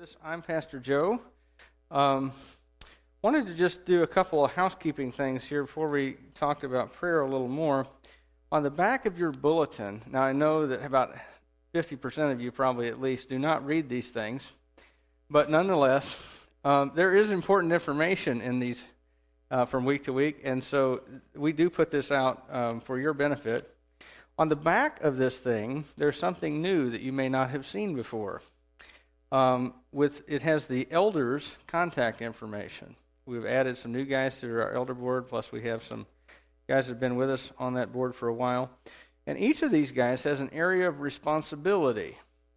this. I'm Pastor Joe. Um, wanted to just do a couple of housekeeping things here before we talked about prayer a little more. On the back of your bulletin, now I know that about 50% of you probably at least do not read these things, but nonetheless, um, there is important information in these uh, from week to week, and so we do put this out um, for your benefit. On the back of this thing, there's something new that you may not have seen before. Um, with it has the elders' contact information. We've added some new guys to our elder board, plus we have some guys that have been with us on that board for a while. And each of these guys has an area of responsibility.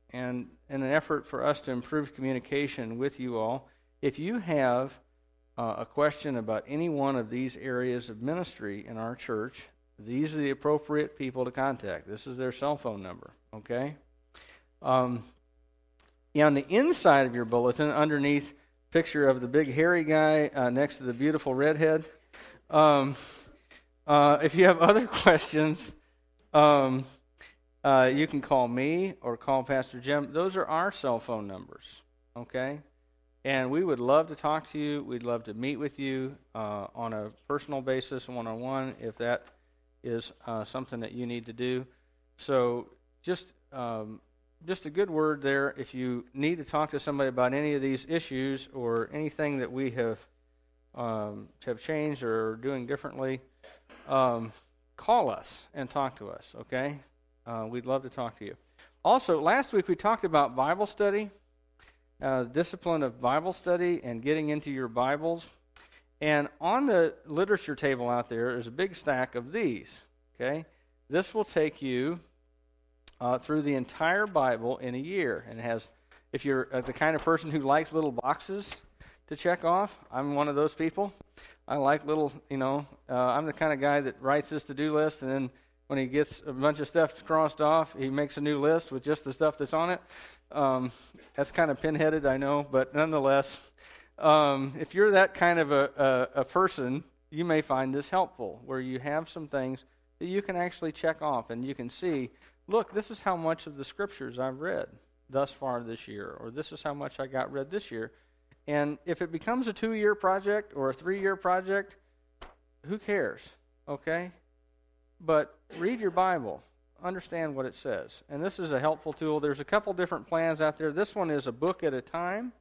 And in an effort for us to improve communication with you all, if you have uh, a question about any one of these areas of ministry in our church, these are the appropriate people to contact. This is their cell phone number, okay? Um, on the inside of your bulletin, underneath picture of the big hairy guy uh, next to the beautiful redhead. Um, uh, if you have other questions, um, uh, you can call me or call Pastor Jim. Those are our cell phone numbers, okay? And we would love to talk to you. We'd love to meet with you uh, on a personal basis, one on one, if that is uh, something that you need to do. So just um, just a good word there. If you need to talk to somebody about any of these issues or anything that we have um, have changed or doing differently, um, call us and talk to us. Okay, uh, we'd love to talk to you. Also, last week we talked about Bible study, uh, discipline of Bible study, and getting into your Bibles. And on the literature table out there is a big stack of these. Okay, this will take you uh, through the entire Bible in a year. And has, if you're uh, the kind of person who likes little boxes to check off, I'm one of those people. I like little, you know, uh, I'm the kind of guy that writes his to do list and then when he gets a bunch of stuff crossed off, he makes a new list with just the stuff that's on it. Um, that's kind of pinheaded, I know, but nonetheless, um, if you're that kind of a, a, a person, you may find this helpful, where you have some things that you can actually check off and you can see look, this is how much of the scriptures I've read thus far this year, or this is how much I got read this year. And if it becomes a two year project or a three year project, who cares? Okay? But read your Bible, understand what it says. And this is a helpful tool. There's a couple different plans out there. This one is a book at a time.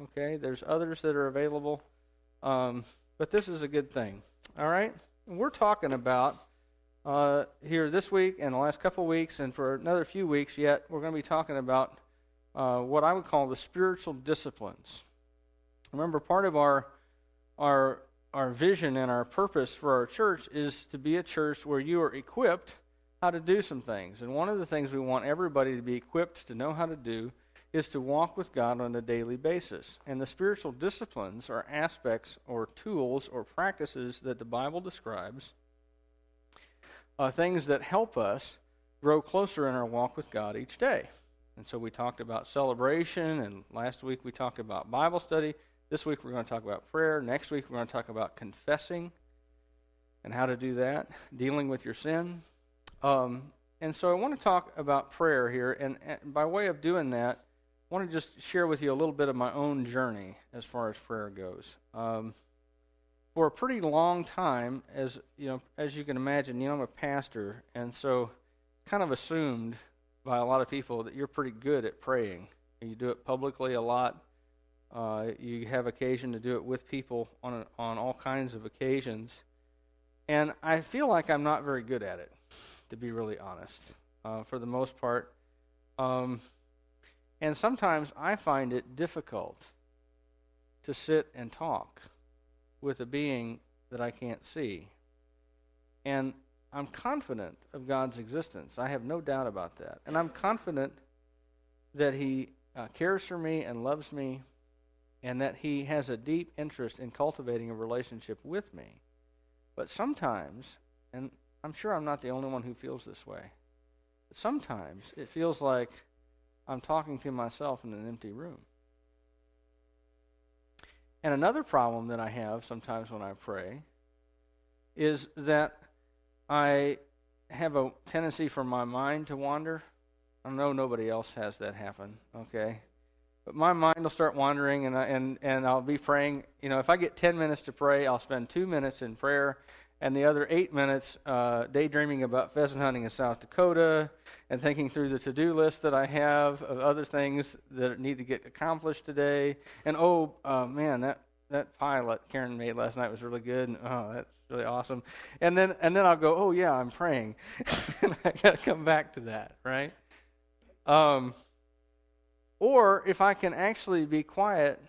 Okay? There's others that are available. Um, but this is a good thing. All right? We're talking about uh, here this week and the last couple of weeks, and for another few weeks yet, we're going to be talking about uh, what I would call the spiritual disciplines. Remember, part of our our our vision and our purpose for our church is to be a church where you are equipped how to do some things. And one of the things we want everybody to be equipped to know how to do is to walk with God on a daily basis. And the spiritual disciplines are aspects or tools or practices that the Bible describes uh, things that help us grow closer in our walk with God each day. And so we talked about celebration, and last week we talked about Bible study. This week we're going to talk about prayer. Next week we're going to talk about confessing and how to do that, dealing with your sin. Um, and so I want to talk about prayer here, and, and by way of doing that, I want to just share with you a little bit of my own journey as far as prayer goes. Um, for a pretty long time, as you know, as you can imagine, you know, I'm a pastor, and so kind of assumed by a lot of people that you're pretty good at praying. You do it publicly a lot. Uh, you have occasion to do it with people on a, on all kinds of occasions, and I feel like I'm not very good at it, to be really honest, uh, for the most part. Um, and sometimes I find it difficult to sit and talk with a being that I can't see. And I'm confident of God's existence. I have no doubt about that. And I'm confident that He uh, cares for me and loves me, and that He has a deep interest in cultivating a relationship with me. But sometimes, and I'm sure I'm not the only one who feels this way, but sometimes it feels like I'm talking to myself in an empty room. And another problem that I have sometimes when I pray is that I have a tendency for my mind to wander. I know nobody else has that happen, okay? but my mind will start wandering, and I, and and I'll be praying. You know, if I get ten minutes to pray, I'll spend two minutes in prayer, and the other eight minutes uh, daydreaming about pheasant hunting in South Dakota, and thinking through the to-do list that I have of other things that need to get accomplished today. And oh, uh, man, that that that Karen made last night was really good. And, oh, that's really awesome. And then and then I'll go, oh yeah, I'm praying, and I got to come back to that, right? Um, or if I can actually be quiet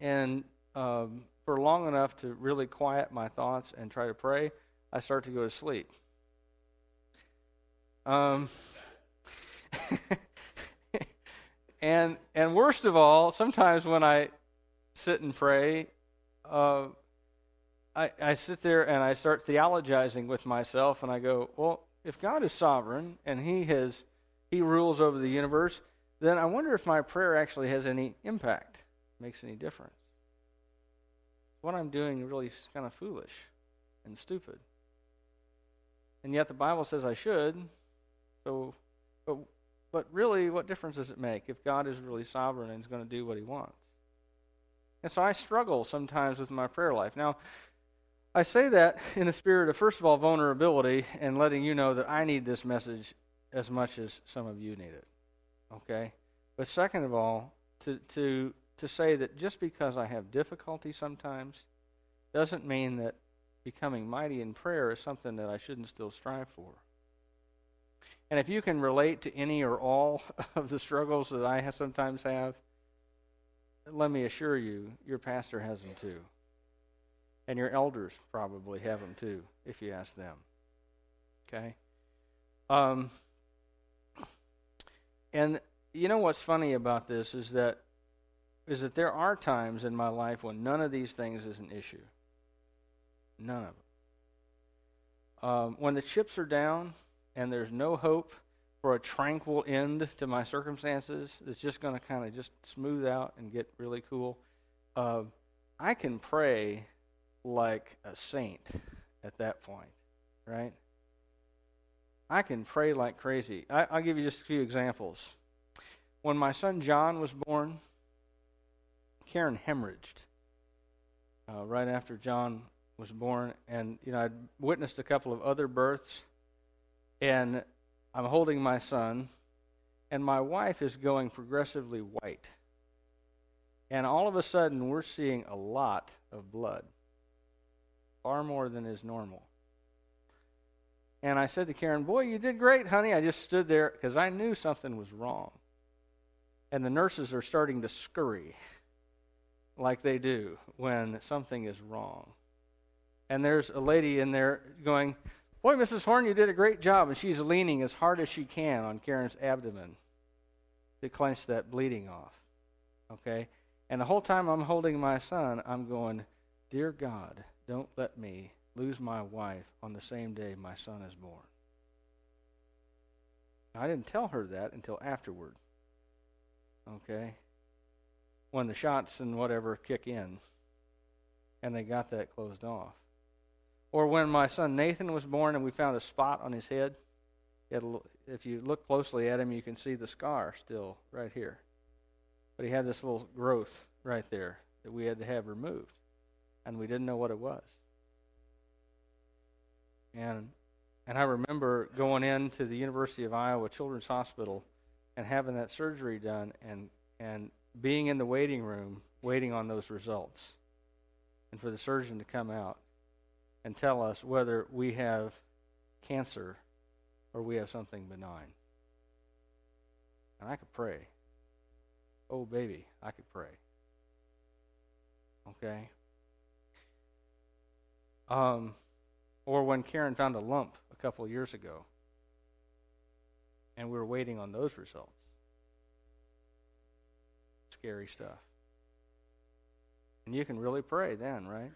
and um, for long enough to really quiet my thoughts and try to pray, I start to go to sleep. Um, and and worst of all, sometimes when I sit and pray, uh, I, I sit there and I start theologizing with myself, and I go, well, if God is sovereign and He has He rules over the universe, then I wonder if my prayer actually has any impact, makes any difference. What I'm doing really is kind of foolish and stupid. And yet the Bible says I should. So, but, but really, what difference does it make if God is really sovereign and is going to do what he wants? And so I struggle sometimes with my prayer life. Now, I say that in the spirit of, first of all, vulnerability and letting you know that I need this message as much as some of you need it. Okay? But second of all, to, to, to say that just because I have difficulty sometimes doesn't mean that becoming mighty in prayer is something that I shouldn't still strive for. And if you can relate to any or all of the struggles that I have sometimes have, let me assure you, your pastor has them too. And your elders probably have them too, if you ask them. Okay? Um, and you know what's funny about this is that is that there are times in my life when none of these things is an issue. None of them. Um, when the chips are down and there's no hope for a tranquil end to my circumstances, it's just going to kind of just smooth out and get really cool. Uh, I can pray like a saint at that point, right? I can pray like crazy. I, will give you just a few examples. When my son John was born, Karen hemorrhaged uh, right after John was born, and you know I'd witnessed a couple of other births, and I'm holding my son, and my wife is going progressively white, and all of a sudden we're seeing a lot of blood, far more than is normal. And I said to Karen, Boy, you did great, honey. I just stood there because I knew something was wrong. And the nurses are starting to scurry like they do when something is wrong. And there's a lady in there going, Boy, Mrs. Horn, you did a great job. And she's leaning as hard as she can on Karen's abdomen to clench that bleeding off. Okay? And the whole time I'm holding my son, I'm going, Dear God, don't let me lose my wife on the same day my son is born. Now, I didn't tell her that until afterward. Okay? When the shots and whatever kick in. And they got that closed off. Or when my son Nathan was born and we found a spot on his head. if you look closely at him, you can see the scar still right here. But he had this little growth right there that we had to have removed. And we didn't know what it was. And and I remember going into the University of Iowa Children's Hospital and having that surgery done and and being in the waiting room waiting on those results. And for the surgeon to come out and tell us whether we have cancer or we have something benign. And I could pray. Oh, baby, I could pray. Okay? Um, or when Karen found a lump a couple years ago, and we were waiting on those results. Scary stuff. And you can really pray then, right?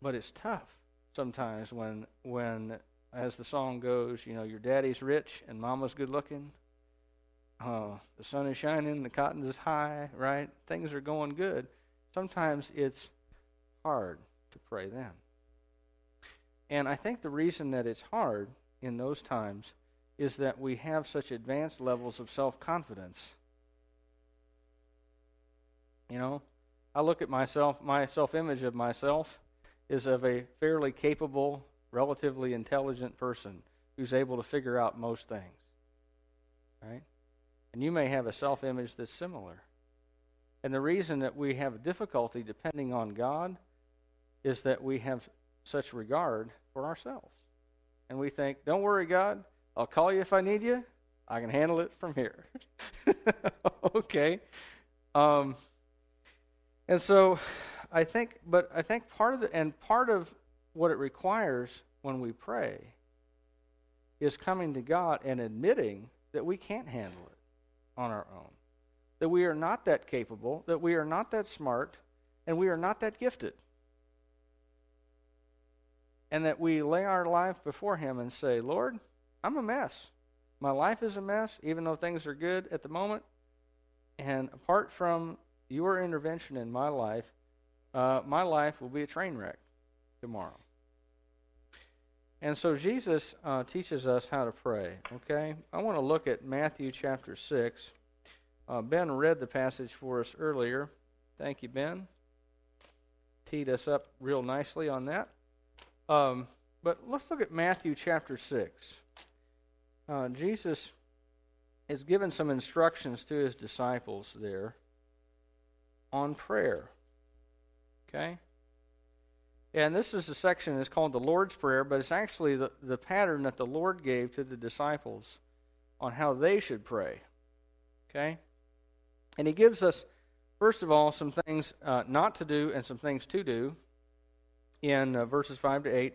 But it's tough sometimes when when as the song goes, you know, your daddy's rich and mama's good looking. Uh, the sun is shining, the cotton is high, right? Things are going good. Sometimes it's hard to pray then. And I think the reason that it's hard in those times is that we have such advanced levels of self confidence. You know, I look at myself, my self image of myself is of a fairly capable, relatively intelligent person who's able to figure out most things. Right? And you may have a self image that's similar. And the reason that we have difficulty depending on God is that we have such regard for ourselves. And we think, don't worry, God, I'll call you if I need you. I can handle it from here. okay. Um, and so I think, but I think part of the, and part of what it requires when we pray is coming to God and admitting that we can't handle it on our own, that we are not that capable, that we are not that smart, and we are not that gifted. And that we lay our life before Him and say, Lord, I'm a mess. My life is a mess, even though things are good at the moment. And apart from your intervention in my life, uh, my life will be a train wreck tomorrow. And so Jesus uh, teaches us how to pray, okay? I want to look at Matthew chapter 6. Uh, ben read the passage for us earlier. Thank you, Ben. Teed us up real nicely on that. Um, but let's look at Matthew chapter 6. Uh, Jesus is given some instructions to his disciples there on prayer. Okay? And this is a section that's called the Lord's Prayer, but it's actually the, the pattern that the Lord gave to the disciples on how they should pray. Okay? And he gives us, first of all, some things uh, not to do and some things to do in uh, verses 5 to 8.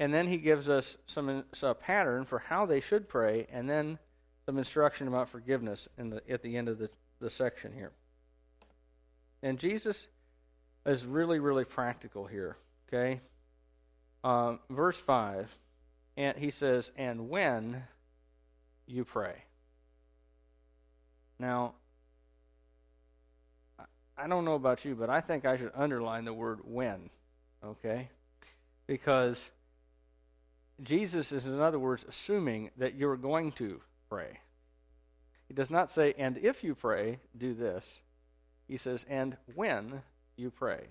And then he gives us some a pattern for how they should pray, and then some instruction about forgiveness in the, at the end of the, the section here. And Jesus is really, really practical here. Okay? Um, verse 5, and he says, And when you pray. Now, I don't know about you, but I think I should underline the word when. Okay? Because Jesus is, in other words, assuming that you're going to pray. He does not say, and if you pray, do this. He says, and when you pray.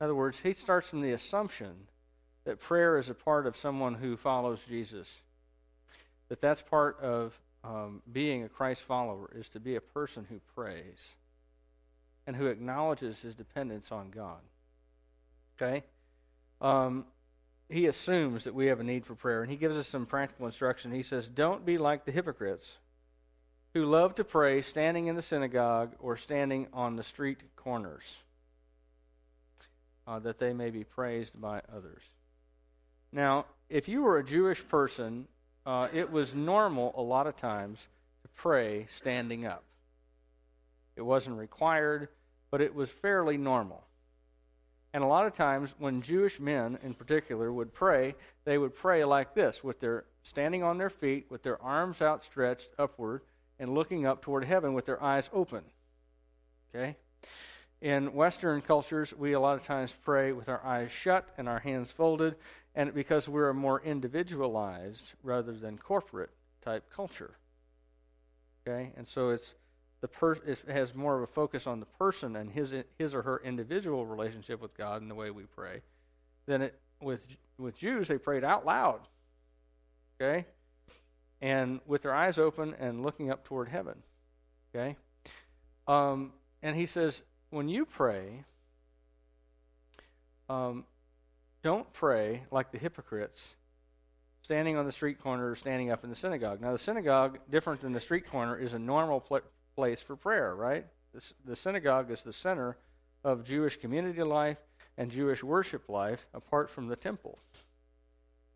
In other words, he starts from the assumption that prayer is a part of someone who follows Jesus. That that's part of um, being a Christ follower is to be a person who prays and who acknowledges his dependence on God. Okay? Um, he assumes that we have a need for prayer, and he gives us some practical instruction. He says, Don't be like the hypocrites who love to pray standing in the synagogue or standing on the street corners uh, that they may be praised by others. Now, if you were a Jewish person, uh, it was normal a lot of times to pray standing up. It wasn't required, but it was fairly normal. And a lot of times, when Jewish men in particular would pray, they would pray like this, with their standing on their feet, with their arms outstretched upward, and looking up toward heaven with their eyes open. Okay? In Western cultures, we a lot of times pray with our eyes shut and our hands folded, and because we're a more individualized rather than corporate type culture. Okay, and so it's the per- has more of a focus on the person and his his or her individual relationship with God in the way we pray. Than it with with Jews, they prayed out loud. Okay, and with their eyes open and looking up toward heaven. Okay, um, and he says when you pray, um, don't pray like the hypocrites standing on the street corner or standing up in the synagogue. Now, the synagogue, different than the street corner, is a normal place for prayer, right? The, the synagogue is the center of Jewish community life and Jewish worship life apart from the temple.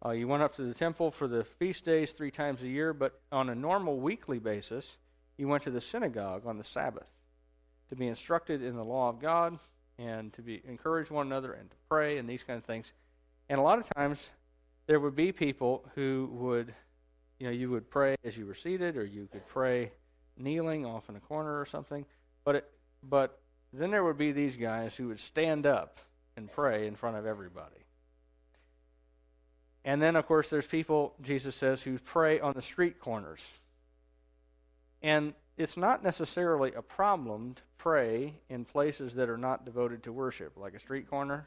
Uh, you went up to the temple for the feast days three times a year, but on a normal weekly basis, you went to the synagogue on the Sabbath to be instructed in the law of God and to be encourage one another and to pray and these kind of things. And a lot of times there would be people who would, you know, you would pray as you were seated, or you could pray kneeling off in a corner or something. But it, but then there would be these guys who would stand up and pray in front of everybody. And then, of course, there's people, Jesus says, who pray on the street corners. And it's not necessarily a problem to pray in places that are not devoted to worship, like a street corner.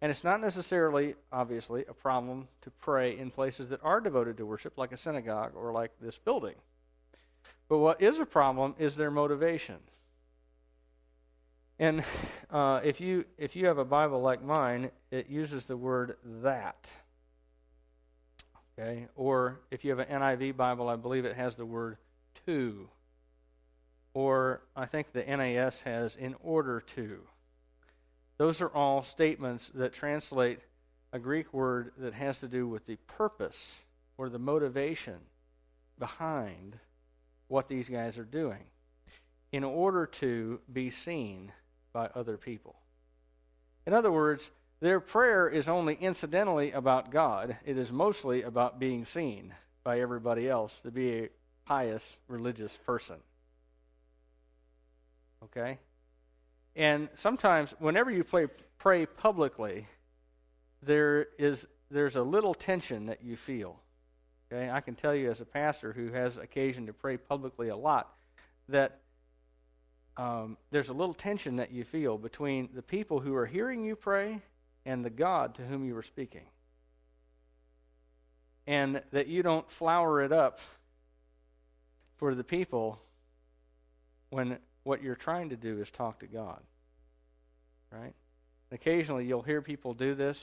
And it's not necessarily, obviously, a problem to pray in places that are devoted to worship, like a synagogue or like this building. But what is a problem is their motivation. And uh, if you if you have a Bible like mine, it uses the word that. Okay, or if you have an NIV Bible, I believe it has the word to. Or I think the NAS has in order to. Those are all statements that translate a Greek word that has to do with the purpose or the motivation behind what these guys are doing in order to be seen by other people. In other words, their prayer is only incidentally about God, it is mostly about being seen by everybody else to be a pious religious person. Okay? And sometimes, whenever you pray publicly, there is there's a little tension that you feel. Okay, I can tell you as a pastor who has occasion to pray publicly a lot that um, there's a little tension that you feel between the people who are hearing you pray and the God to whom you are speaking, and that you don't flower it up for the people when what you're trying to do is talk to God. Right? And occasionally you'll hear people do this.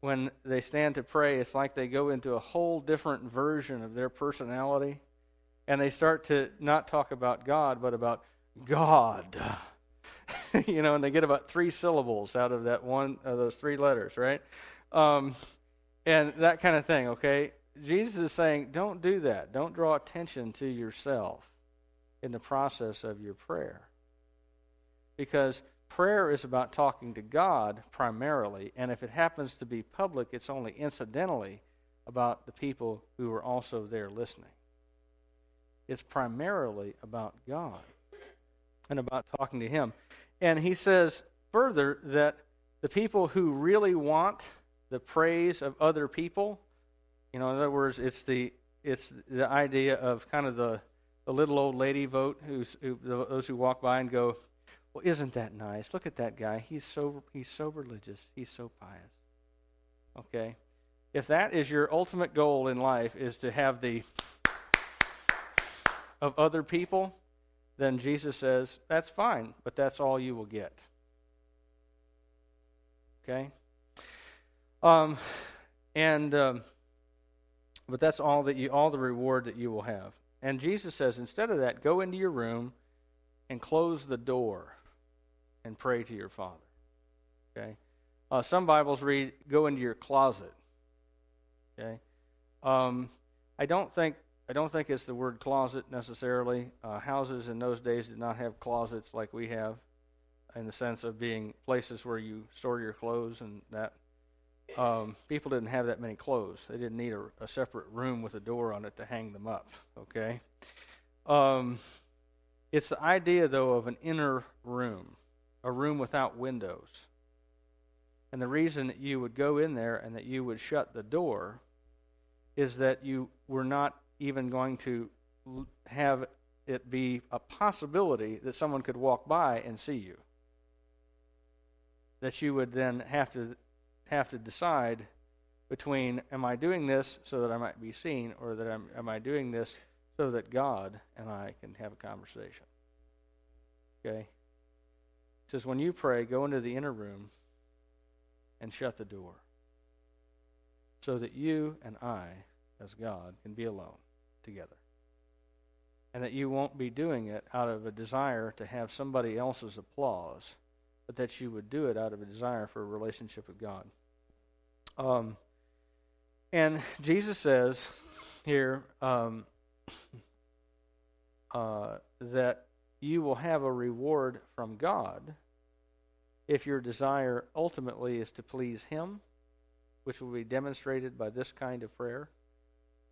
When they stand to pray, it's like they go into a whole different version of their personality and they start to not talk about God, but about God. you know, and they get about three syllables out of that one of those three letters, right? Um, and that kind of thing, okay? Jesus is saying, don't do that. Don't draw attention to yourself in the process of your prayer. Because prayer is about talking to God primarily, and if it happens to be public, it's only incidentally about the people who are also there listening. It's primarily about God and about talking to Him. And he says further that the people who really want the praise of other people, you know, in other words, it's the it's the idea of kind of the the little old lady vote, who's, who, those who walk by and go, "Well, isn't that nice? Look at that guy. He's so he's so religious. He's so pious." Okay, if that is your ultimate goal in life, is to have the of other people, then Jesus says that's fine, but that's all you will get. Okay, um, and um, but that's all that you all the reward that you will have. And Jesus says, instead of that, go into your room and close the door and pray to your Father. Okay? Uh, some Bibles read, go into your closet. Okay? Um, I don't think I don't think it's the word closet necessarily. Uh, houses in those days did not have closets like we have, in the sense of being places where you store your clothes and that. Um, people didn't have that many clothes. They didn't need a, a, separate room with a door on it to hang them up. Okay. Um, it's the idea, though, of an inner room, a room without windows. And the reason that you would go in there and that you would shut the door is that you were not even going to have it be a possibility that someone could walk by and see you. That you would then have to have to decide between am I doing this so that I might be seen or that I'm, am I doing this so that God and I can have a conversation. Okay? Says when you pray, go into the inner room and shut the door so that you and I, as God, can be alone together. And that you won't be doing it out of a desire to have somebody else's applause, but that you would do it out of a desire for a relationship with God. Um, and Jesus says here um, uh, that you will have a reward from God if your desire ultimately is to please Him, which will be demonstrated by this kind of prayer.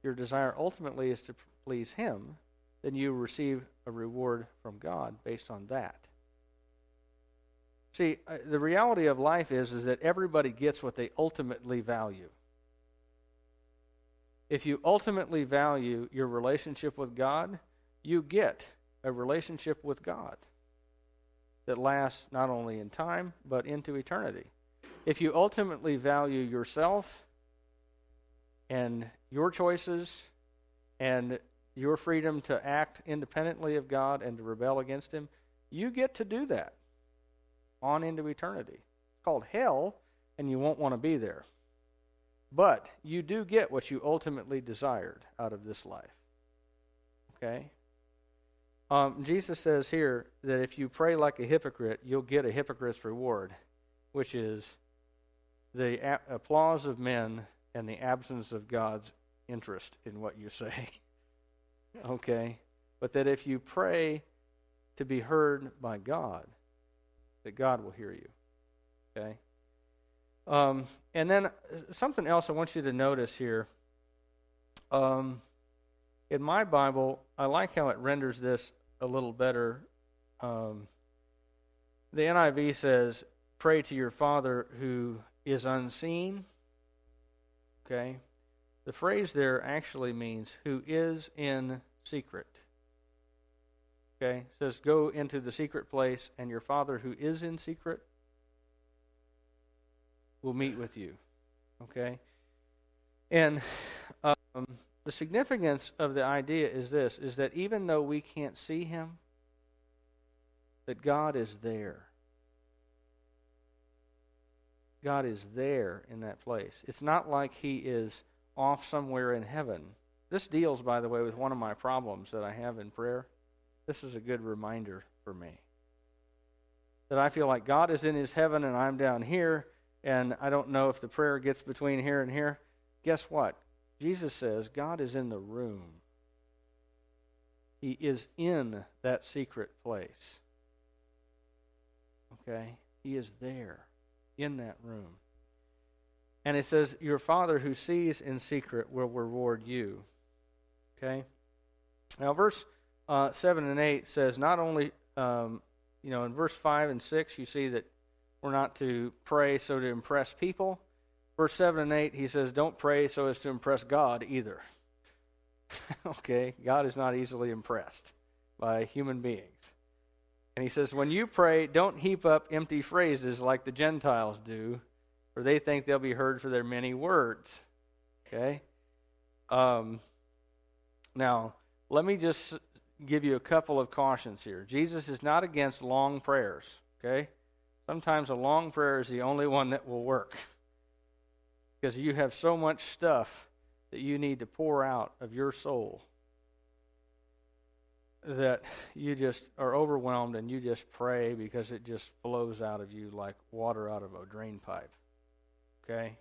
Your desire ultimately is to please Him, then you receive a reward from God based on that. See, uh, the reality of life is, is that everybody gets what they ultimately value. if you ultimately value your relationship with God, you get a relationship with God that lasts not only in time, but into eternity. If you ultimately value yourself and your choices and your freedom to act independently of God and to rebel against Him, you get to do that on into eternity. It's called hell, and you won't want to be there. But you do get what you ultimately desired out of this life. Okay? Um, Jesus says here that if you pray like a hypocrite, you'll get a hypocrite's reward, which is the a- applause of men and the absence of God's interest in what you say. okay? But that if you pray to be heard by God, that God will hear you. Okay? Um, and then uh, something else I want you to notice here. Um, in my Bible, I like how it renders this a little better. Um, the NIV says, Pray to your Father who is unseen. Okay? The phrase there actually means who is in secret. Okay? It says, Go into the secret place, and your Father who is in secret will meet with you. Okay? And um, the significance of the idea is this is that even though we can't see him, that God is there. God is there in that place. It's not like he is off somewhere in heaven. This deals, by the way, with one of my problems that I have in prayer. This is a good reminder for me. That I feel like God is in his heaven and I'm down here, and I don't know if the prayer gets between here and here, guess what? Jesus says God is in the room. He is in that secret place. Okay? He is there in that room. And it says, Your Father who sees in secret will reward you. Okay? Now, verse uh, 7 and 8 says, not only, um, you know, in verse 5 and 6, you see that we're not to pray so to impress people. Verse 7 and 8, he says, Don't pray so as to impress God either. okay? God is not easily impressed by human beings. And he says, When you pray, don't heap up empty phrases like the Gentiles do, for they think they'll be heard for their many words. Okay? Um, now, let me just give you a couple of cautions here. Jesus is not against long prayers. Okay? Sometimes a long prayer is the only one that will work because you have so much stuff that you need to pour out of your soul that you just are overwhelmed and you just pray because it just flows out of you like water out of a drain pipe. Okay?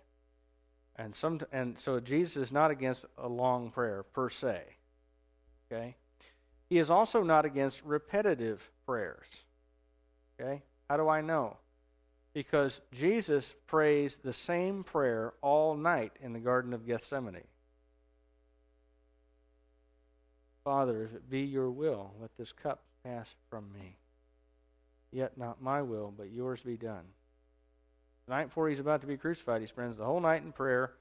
And some and so Jesus is not against a long prayer per se. Okay? He is also not against repetitive prayers. Okay? How do I know? Because Jesus prays the same prayer all night in the Garden of Gethsemane. Father, if it be your will, let this cup pass from me. Yet not my will, but yours be done. The night before he's about to be crucified, he spends the whole night in prayer,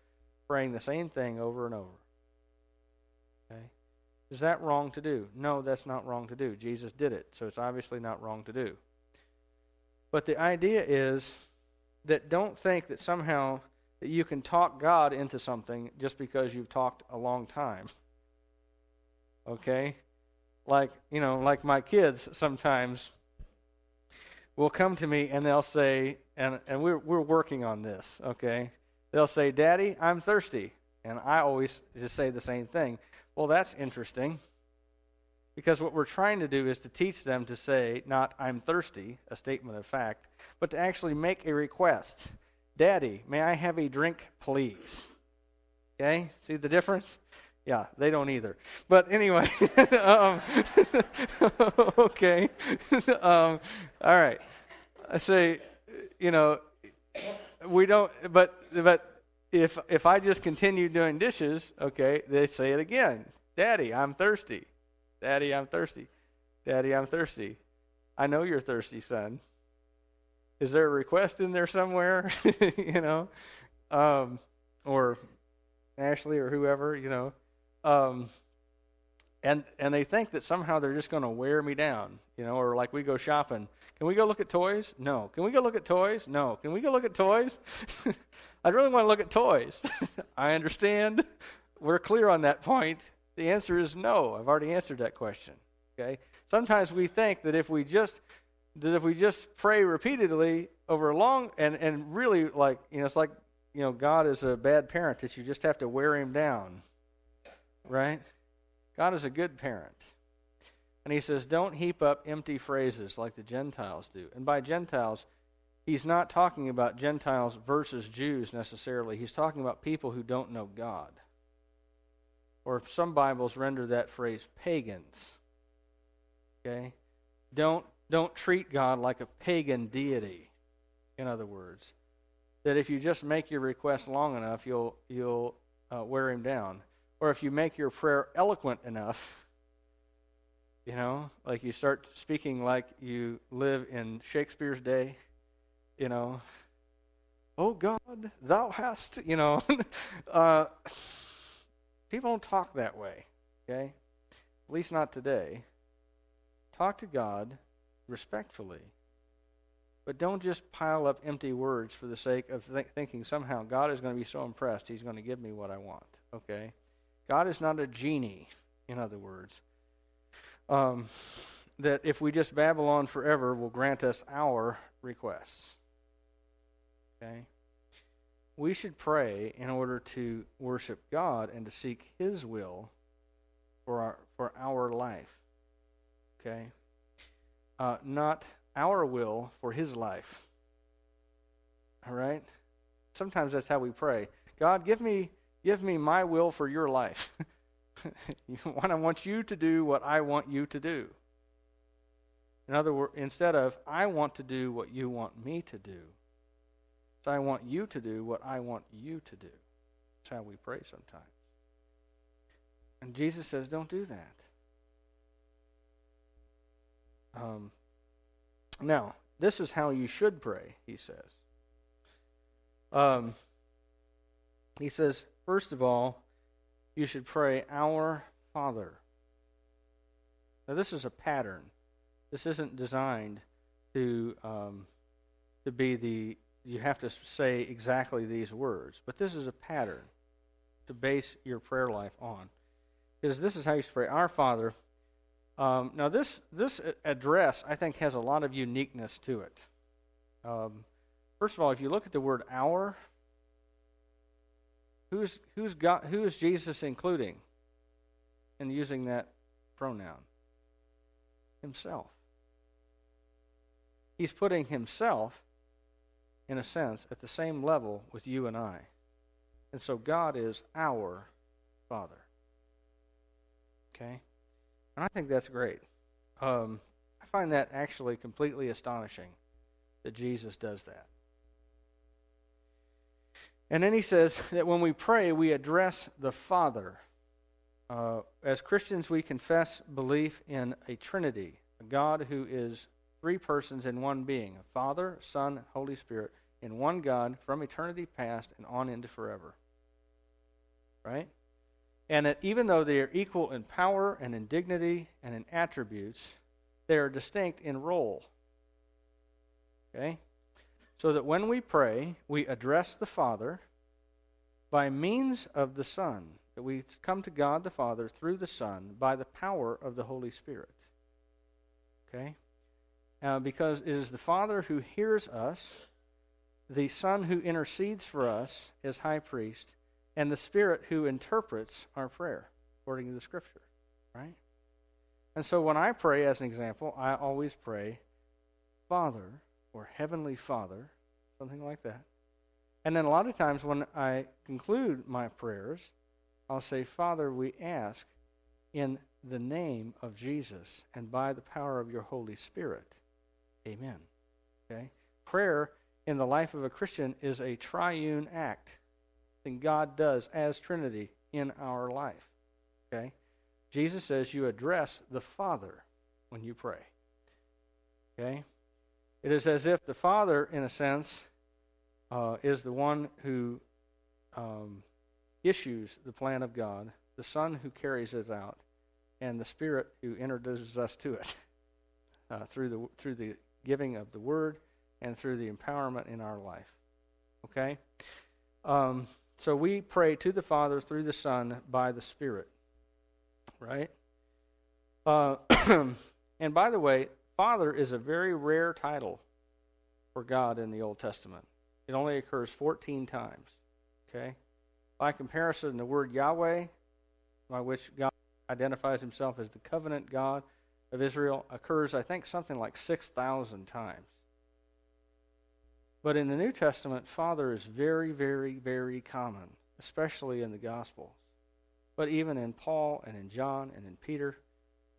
praying the same thing over and over. Okay? Is that wrong to do? No, that's not wrong to do. Jesus did it, so it's obviously not wrong to do. But the idea is that don't think that somehow that you can talk God into something just because you've talked a long time. Okay? Like, you know, like my kids sometimes will come to me and they'll say, and, and we're, we're working on this, okay? They'll say, Daddy, I'm thirsty. And I always just say the same thing. Well, that's interesting. Because what we're trying to do is to teach them to say, not, I'm thirsty, a statement of fact, but to actually make a request. Daddy, may I have a drink, please? Okay? See the difference? Yeah, they don't either. But anyway, um, okay. um, all right. I say, you know, we don't, but, but if, if I just continue doing dishes, okay, they say it again Daddy, I'm thirsty. Daddy, I'm thirsty. Daddy, I'm thirsty. I know you're thirsty, son. Is there a request in there somewhere? you know? Um, or Ashley or whoever, you know. Um, and and they think that somehow they're just going to wear me down, you know, or like we go shopping. Can we go look at toys? No. Can we go look at toys? No. Can we go look at toys? I'd really want to look at toys. I understand. We're clear on that point. The answer is no. I've already answered that question. Okay? Sometimes we think that if we just that if we just pray repeatedly over a long and and really like, you know, it's like, you know, God is a bad parent that you just have to wear him down. Right? God is a good parent. And he says, don't heap up empty phrases like the Gentiles do. And by Gentiles, he's not talking about Gentiles versus Jews necessarily. He's talking about people who don't know God. Or some Bibles render that phrase pagans. Okay? Don't, don't treat God like a pagan deity, in other words. That if you just make your request long enough, you'll, you'll uh, wear him down or if you make your prayer eloquent enough, you know, like you start speaking like you live in Shakespeare's day, you know, oh God, thou hast, you know, uh, people don't talk that way, okay? At least not today. Talk to God respectfully. But don't just pile up empty words for the sake of th- thinking somehow God is going to be so impressed, he's going to give me what I want, okay? God is not a genie, in other words, um, that if we just babble on forever will grant us our requests. Okay? We should pray in order to worship God and to seek His will for our, for our life. Okay? Uh, not our will for His life. All right? Sometimes that's how we pray. God, give me Give me my will for your life. I want you to do what I want you to do. In other words, instead of I want to do what you want me to do, so I want you to do what I want you to do. That's how we pray sometimes. And Jesus says, don't do that. Um, now, this is how you should pray, he says. Um, he says, First of all, you should pray, Our Father. Now, this is a pattern. This isn't designed to, um, to be the, you have to say exactly these words, but this is a pattern to base your prayer life on. Because this is how you pray, Our Father. Um, now, this, this address, I think, has a lot of uniqueness to it. Um, first of all, if you look at the word our, Who's, who's, God, who is Jesus including in using that pronoun? Himself. He's putting himself, in a sense, at the same level with you and I. And so God is our Father. Okay? And I think that's great. Um, I find that actually completely astonishing that Jesus does that. And then he says that when we pray, we address the Father. Uh, as Christians, we confess belief in a Trinity, a God who is three persons in one being a Father, Son, Holy Spirit, in one God from eternity past and on into forever. Right? And that even though they are equal in power and in dignity and in attributes, they are distinct in role. Okay? so that when we pray, we address the Father by means of the Son, that we come to God the Father through the Son by the power of the Holy Spirit. Okay? Uh, because it is the Father who hears us, the Son who intercedes for us as high priest, and the Spirit who interprets our prayer, according to the Scripture. Right? And so when I pray, as an example, I always pray, Father, or Heavenly Father, something like that. And then a lot of times when I conclude my prayers, I'll say, Father, we ask in the name of Jesus and by the power of your Holy Spirit. Amen. Okay? Prayer in the life of a Christian is a triune act that God does as Trinity in our life. Okay? Jesus says you address the Father when you pray. Okay? It is as if the Father, in a sense, uh, is the one who um, issues the plan of God, the Son who carries it out, and the Spirit who introduces us to it uh, through, the, through the giving of the Word and through the empowerment in our life. Okay? Um, so we pray to the Father through the Son by the Spirit. Right? Uh, and by the way, Father is a very rare title for God in the Old Testament. It only occurs 14 times. Okay? By comparison, the word Yahweh, by which God identifies himself as the covenant God of Israel, occurs, I think, something like 6,000 times. But in the New Testament, Father is very, very, very common, especially in the Gospels. But even in Paul and in John and in Peter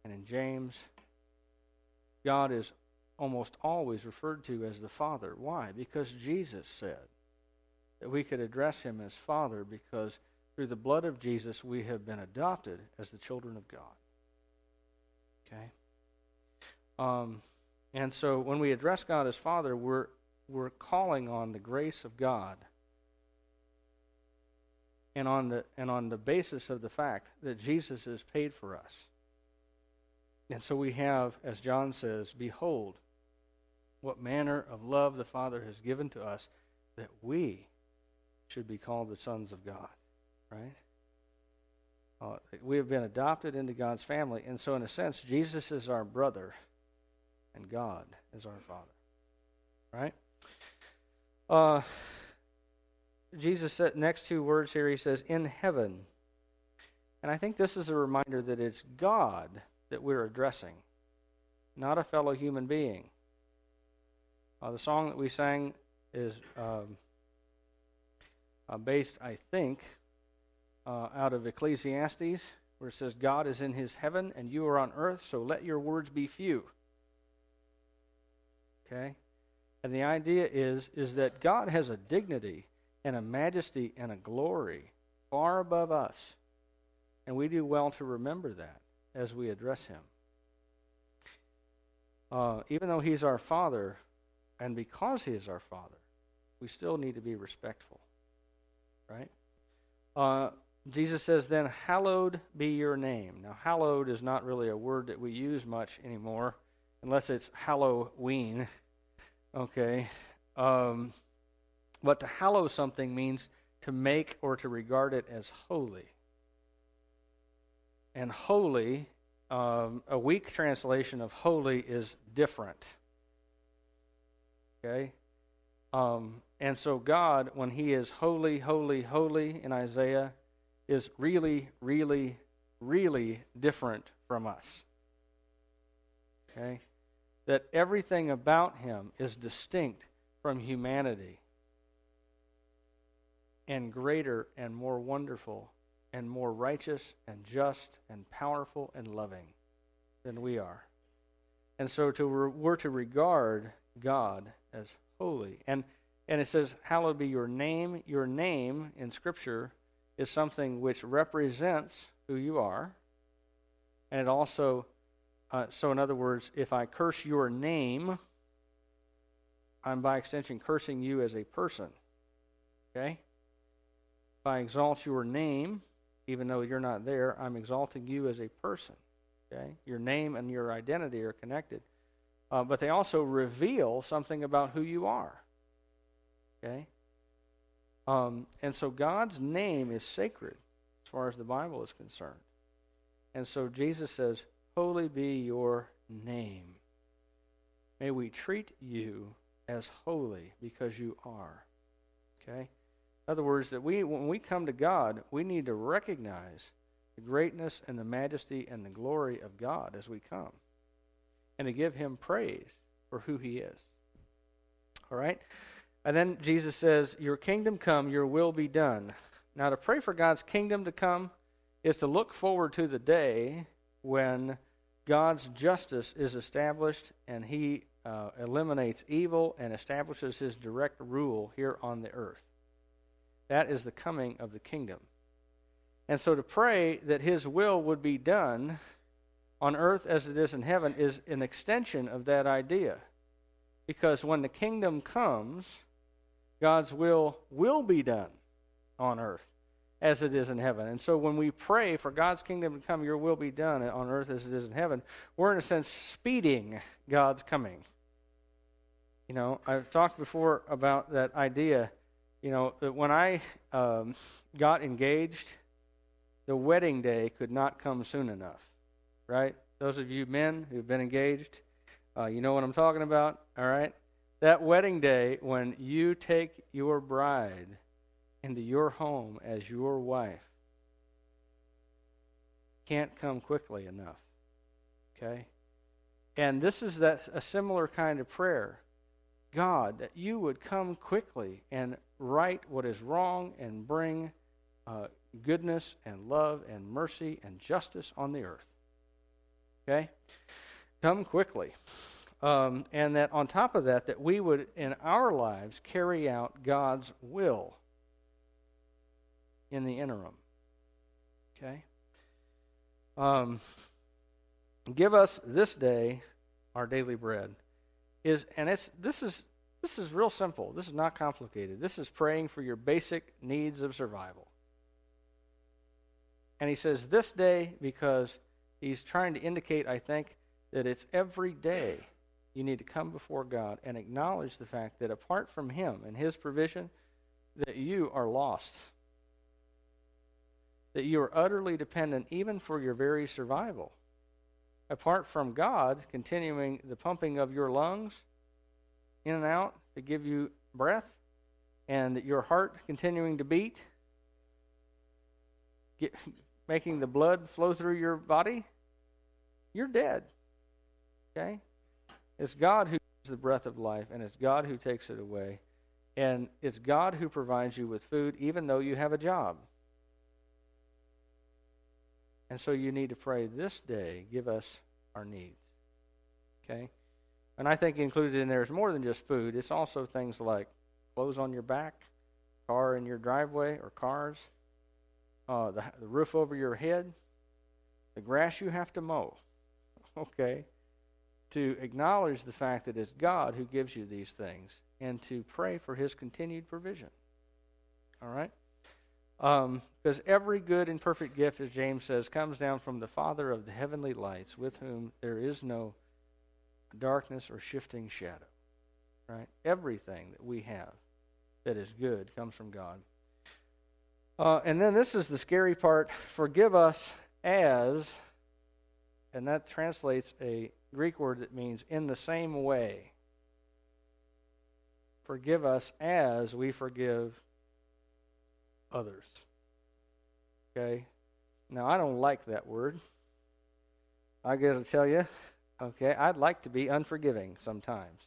and in James, God is almost always referred to as the Father. Why? Because Jesus said that we could address him as Father because through the blood of Jesus we have been adopted as the children of God. Okay? Um, and so when we address God as Father, we're, we're calling on the grace of God and on the, and on the basis of the fact that Jesus has paid for us. And so we have, as John says, Behold, what manner of love the Father has given to us that we should be called the sons of God, right? Uh, we have been adopted into God's family, and so in a sense, Jesus is our brother, and God is our Father, right? Uh, Jesus said next two words here. He says, "In heaven," and I think this is a reminder that it's God that we're addressing, not a fellow human being. Uh, the song that we sang is um, uh, based, I think, uh, out of Ecclesiastes, where it says, God is in his heaven and you are on earth, so let your words be few. Okay? And the idea is, is that God has a dignity and a majesty and a glory far above us. And we do well to remember that as we address him. Uh, even though he's our Father, and because he is our Father, we still need to be respectful. Right? Uh, Jesus says, then, hallowed be your name. Now, hallowed is not really a word that we use much anymore, unless it's Halloween. Okay? Um, but to hallow something means to make or to regard it as holy. And holy, um, a weak translation of holy is different. Okay? Um, and so God, when He is holy, holy, holy in Isaiah, is really, really, really different from us. Okay? That everything about Him is distinct from humanity and greater and more wonderful and more righteous and just and powerful and loving than we are. And so to re- we're to regard God as holy. And and it says, Hallowed be your name. Your name in Scripture is something which represents who you are. And it also, uh, so in other words, if I curse your name, I'm by extension cursing you as a person. Okay? If I exalt your name, even though you're not there, I'm exalting you as a person. Okay? Your name and your identity are connected uh, but they also reveal something about who you are. Okay? Um, and so God's name is sacred as far as the Bible is concerned. And so Jesus says, Holy be your name. May we treat you as holy because you are. Okay? In other words, that we when we come to God, we need to recognize the greatness and the majesty and the glory of God as we come and to give him praise for who he is. All right? And then Jesus says, Your kingdom come, your will be done. Now, to pray for God's kingdom to come is to look forward to the day when God's justice is established and he uh, eliminates evil and establishes his direct rule here on the earth. That is the coming of the kingdom. And so to pray that his will would be done on earth as it is in heaven is an extension of that idea. Because when the kingdom comes, God's will will be done on earth as it is in heaven. And so when we pray for God's kingdom to come, your will be done on earth as it is in heaven, we're in a sense speeding God's coming. You know, I've talked before about that idea, you know, that when I um, got engaged, the wedding day could not come soon enough, right? Those of you men who've been engaged, uh, you know what I'm talking about, all right? That wedding day when you take your bride into your home as your wife can't come quickly enough. Okay? And this is that a similar kind of prayer. God, that you would come quickly and right what is wrong and bring uh, goodness and love and mercy and justice on the earth. Okay? Come quickly. Um, and that on top of that, that we would in our lives carry out God's will in the interim. Okay? Um, give us this day our daily bread. Is and it's this is this is real simple. This is not complicated. This is praying for your basic needs of survival. And he says this day because he's trying to indicate, I think, that it's every day you need to come before God and acknowledge the fact that apart from him and his provision, that you are lost that you are utterly dependent even for your very survival. Apart from God continuing the pumping of your lungs in and out to give you breath, and your heart continuing to beat, get, making the blood flow through your body, you're dead. Okay? It's God who gives the breath of life, and it's God who takes it away. And it's God who provides you with food, even though you have a job. And so you need to pray this day, give us our needs. Okay? And I think included in there is more than just food, it's also things like clothes on your back, car in your driveway or cars, uh, the, the roof over your head, the grass you have to mow. Okay? To acknowledge the fact that it's God who gives you these things and to pray for his continued provision. All right? Um, because every good and perfect gift, as James says, comes down from the Father of the heavenly lights, with whom there is no darkness or shifting shadow. Right? Everything that we have that is good comes from God. Uh, and then this is the scary part forgive us as, and that translates a Greek word that means in the same way. Forgive us as we forgive others. Okay? Now, I don't like that word. I got to tell you, okay, I'd like to be unforgiving sometimes.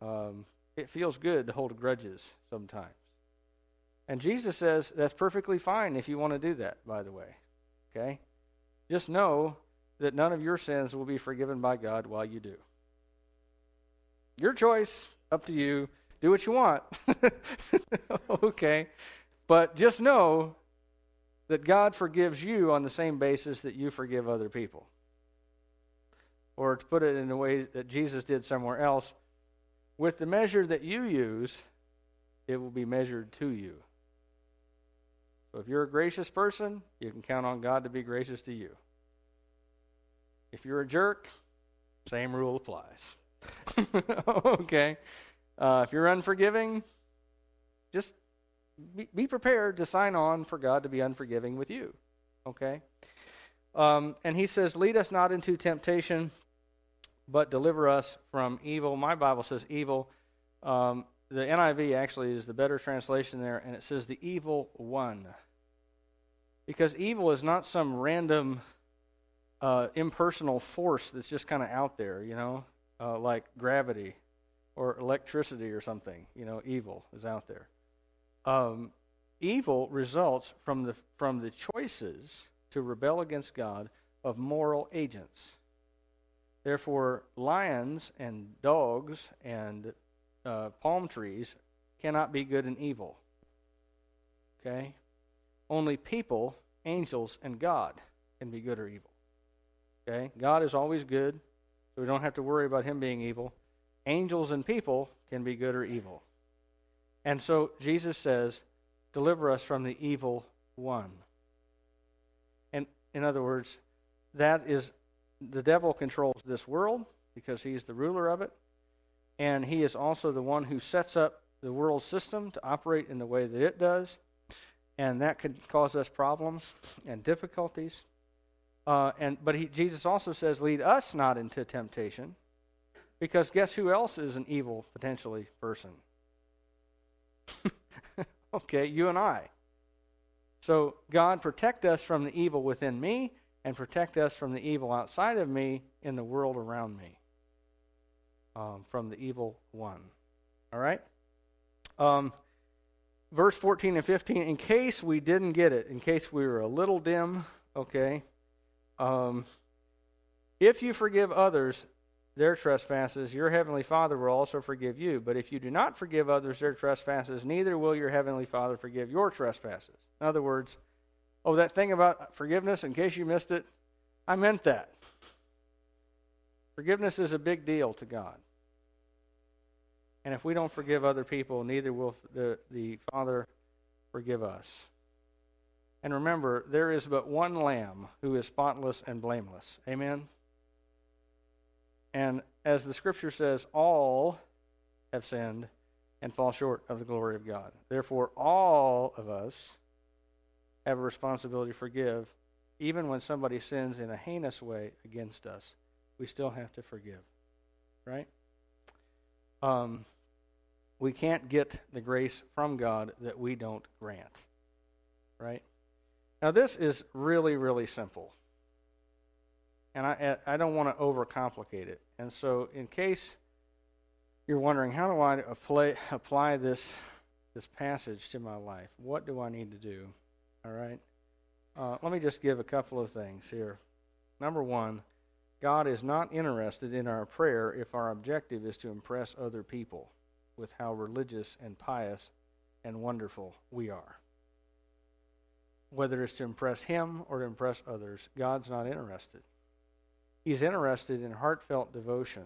Um, it feels good to hold grudges sometimes. And Jesus says that's perfectly fine if you want to do that, by the way. Okay? Just know that none of your sins will be forgiven by God while you do. Your choice, up to you. Do what you want. okay? But just know that God forgives you on the same basis that you forgive other people. Or to put it in a way that Jesus did somewhere else, with the measure that you use, it will be measured to you. If you're a gracious person, you can count on God to be gracious to you. If you're a jerk, same rule applies. okay? Uh, if you're unforgiving, just be, be, prepared to sign on for God to be unforgiving with you. Okay? Um, and he says, Lead us not into temptation, but deliver us from evil. My Bible says evil. Um, the NIV actually is the better translation there, and it says the evil one. Because evil is not some random uh, impersonal force that's just kind of out there, you know, uh, like gravity or electricity or something. You know, evil is out there. Um, evil results from the from the choices to rebel against God of moral agents. Therefore, lions and dogs and uh, palm trees cannot be good and evil. Okay? Only people, angels, and God can be good or evil. Okay? God is always good, so we don't have to worry about him being evil angels and people can be good or evil. And so Jesus says, deliver us from the evil one. And in other words, that is the devil controls this world because he's the ruler of it. And he is also the one who sets up the world system to operate in the way that it does. And that could cause us problems and difficulties. Uh, and but he, Jesus also says, "Lead us not into temptation," because guess who else is an evil potentially person? okay, you and I. So God protect us from the evil within me, and protect us from the evil outside of me in the world around me, um, from the evil one. All right. Um, verse 14 and 15. In case we didn't get it, in case we were a little dim, okay. Um, if you forgive others their trespasses, your heavenly Father will also forgive you. But if you do not forgive others their trespasses, neither will your heavenly Father forgive your trespasses. In other words, oh, that thing about forgiveness, in case you missed it, I meant that. Forgiveness is a big deal to God. And if we don't forgive other people, neither will the, the Father forgive us. And remember, there is but one Lamb who is spotless and blameless. Amen? And as the scripture says, all have sinned and fall short of the glory of God. Therefore, all of us have a responsibility to forgive. Even when somebody sins in a heinous way against us, we still have to forgive. Right? Um, we can't get the grace from God that we don't grant. Right? Now, this is really, really simple. And I, I don't want to overcomplicate it. And so, in case you're wondering, how do I apply, apply this, this passage to my life? What do I need to do? All right? Uh, let me just give a couple of things here. Number one, God is not interested in our prayer if our objective is to impress other people with how religious and pious and wonderful we are whether it's to impress him or to impress others, God's not interested. He's interested in heartfelt devotion,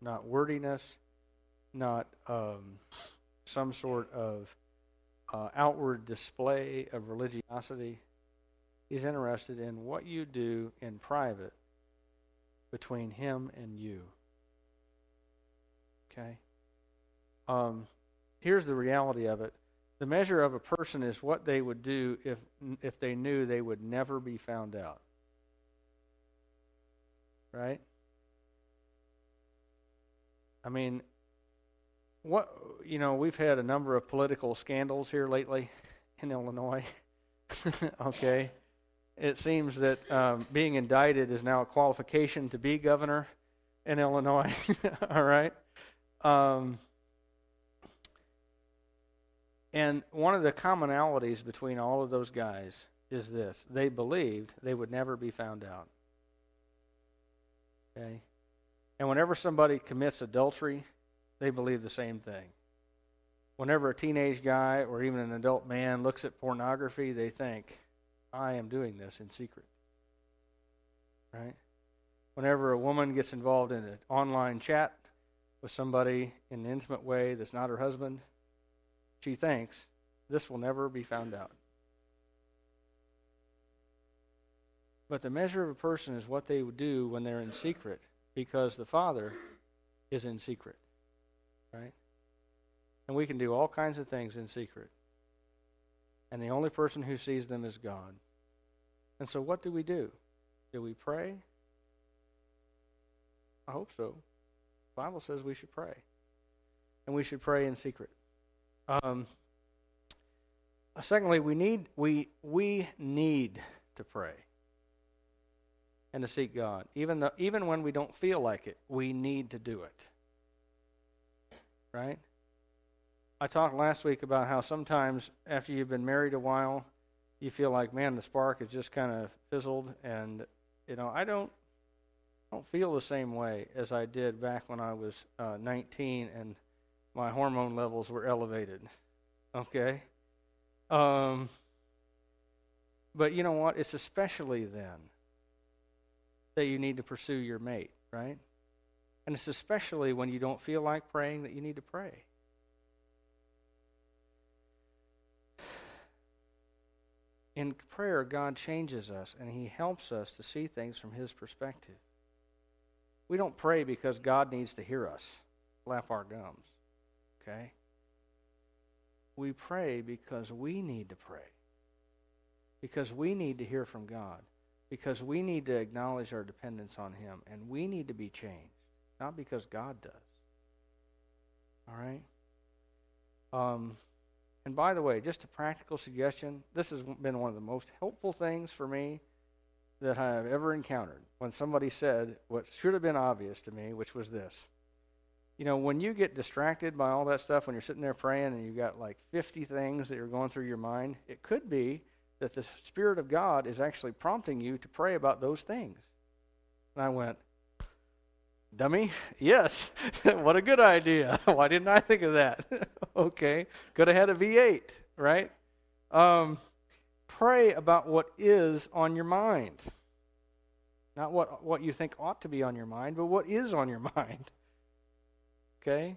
not wordiness, not um, some sort of uh, outward display of religiosity. He's interested in what you do in private between him and you. Okay? Um, here's the reality of it the measure of a person is what they would do if, if they knew they would never be found out. Right? I mean, what, you know, we've had a number of political scandals here lately in Illinois. okay? It seems that um, being indicted is now a qualification to be governor in Illinois. All right? Um, and one of the commonalities between all of those guys is this they believed they would never be found out. Okay? And whenever somebody commits adultery, they believe the same thing. Whenever a teenage guy or even an adult man looks at pornography, they think, I am doing this in secret. Right? Whenever a woman gets involved in an online chat with somebody in an intimate way that's not her husband, she thinks this will never be found out. But the measure of a person is what they would do when they're in secret, because the Father is in secret. Right? And we can do all kinds of things in secret. And the only person who sees them is God. And so what do we do? Do we pray? I hope so. The Bible says we should pray. And we should pray in secret. Um, secondly, we need we we need to pray and to seek God, even though even when we don't feel like it, we need to do it. Right? I talked last week about how sometimes after you've been married a while, you feel like, man, the spark has just kind of fizzled, and you know, I don't don't feel the same way as I did back when I was uh, 19 and my hormone levels were elevated. Okay? Um, but you know what? It's especially then that you need to pursue your mate, right? And it's especially when you don't feel like praying that you need to pray. in prayer, God changes us and He helps us to see things from His perspective. We don't pray because God needs to hear us flap our gums. Okay? We pray because we need to pray. Because we need to hear from God. Because we need to acknowledge our dependence on Him. And we need to be changed. Not because God does. All right? Um, and by the way, just a practical suggestion this has been one of the most helpful things for me that I have ever encountered when somebody said what should have been obvious to me, which was this. You know, when you get distracted by all that stuff, when you're sitting there praying and you've got like 50 things that are going through your mind, it could be that the Spirit of God is actually prompting you to pray about those things. And I went, Dummy? Yes. what a good idea. Why didn't I think of that? okay. Could have had a V8, right? Um, pray about what is on your mind. Not what, what you think ought to be on your mind, but what is on your mind. Okay?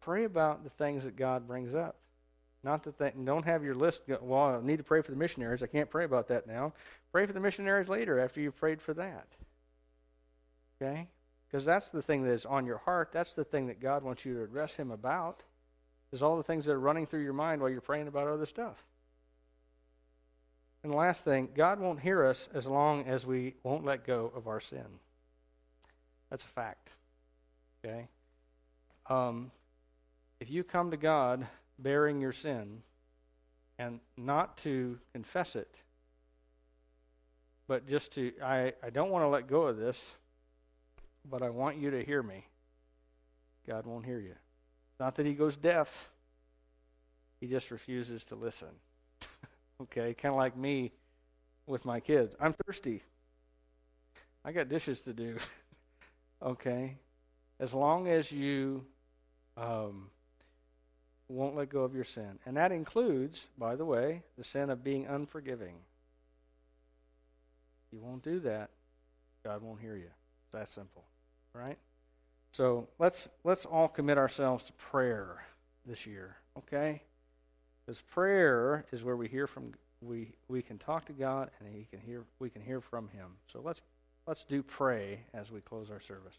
Pray about the things that God brings up. Not the thing, don't have your list, well, I need to pray for the missionaries. I can't pray about that now. Pray for the missionaries later after you've prayed for that. Okay? Because that's the thing that is on your heart. That's the thing that God wants you to address Him about, is all the things that are running through your mind while you're praying about other stuff. And the last thing, God won't hear us as long as we won't let go of our sin. That's a fact. Okay? Um, if you come to God bearing your sin and not to confess it, but just to, I, I don't want to let go of this but I want you to hear me. God won't hear you. Not that he goes deaf, he just refuses to listen. okay, kind of like me with my kids. I'm thirsty. I got dishes to do. okay? As long as you um, won't let go of your sin. And that includes, by the way, the sin of being unforgiving. You won't do that, God won't hear you. It's that simple right? So let's let's all commit ourselves to prayer this year, okay? Because prayer is where we hear from we we can talk to God and he can hear we can hear from him. So let's let's do pray as we close our service.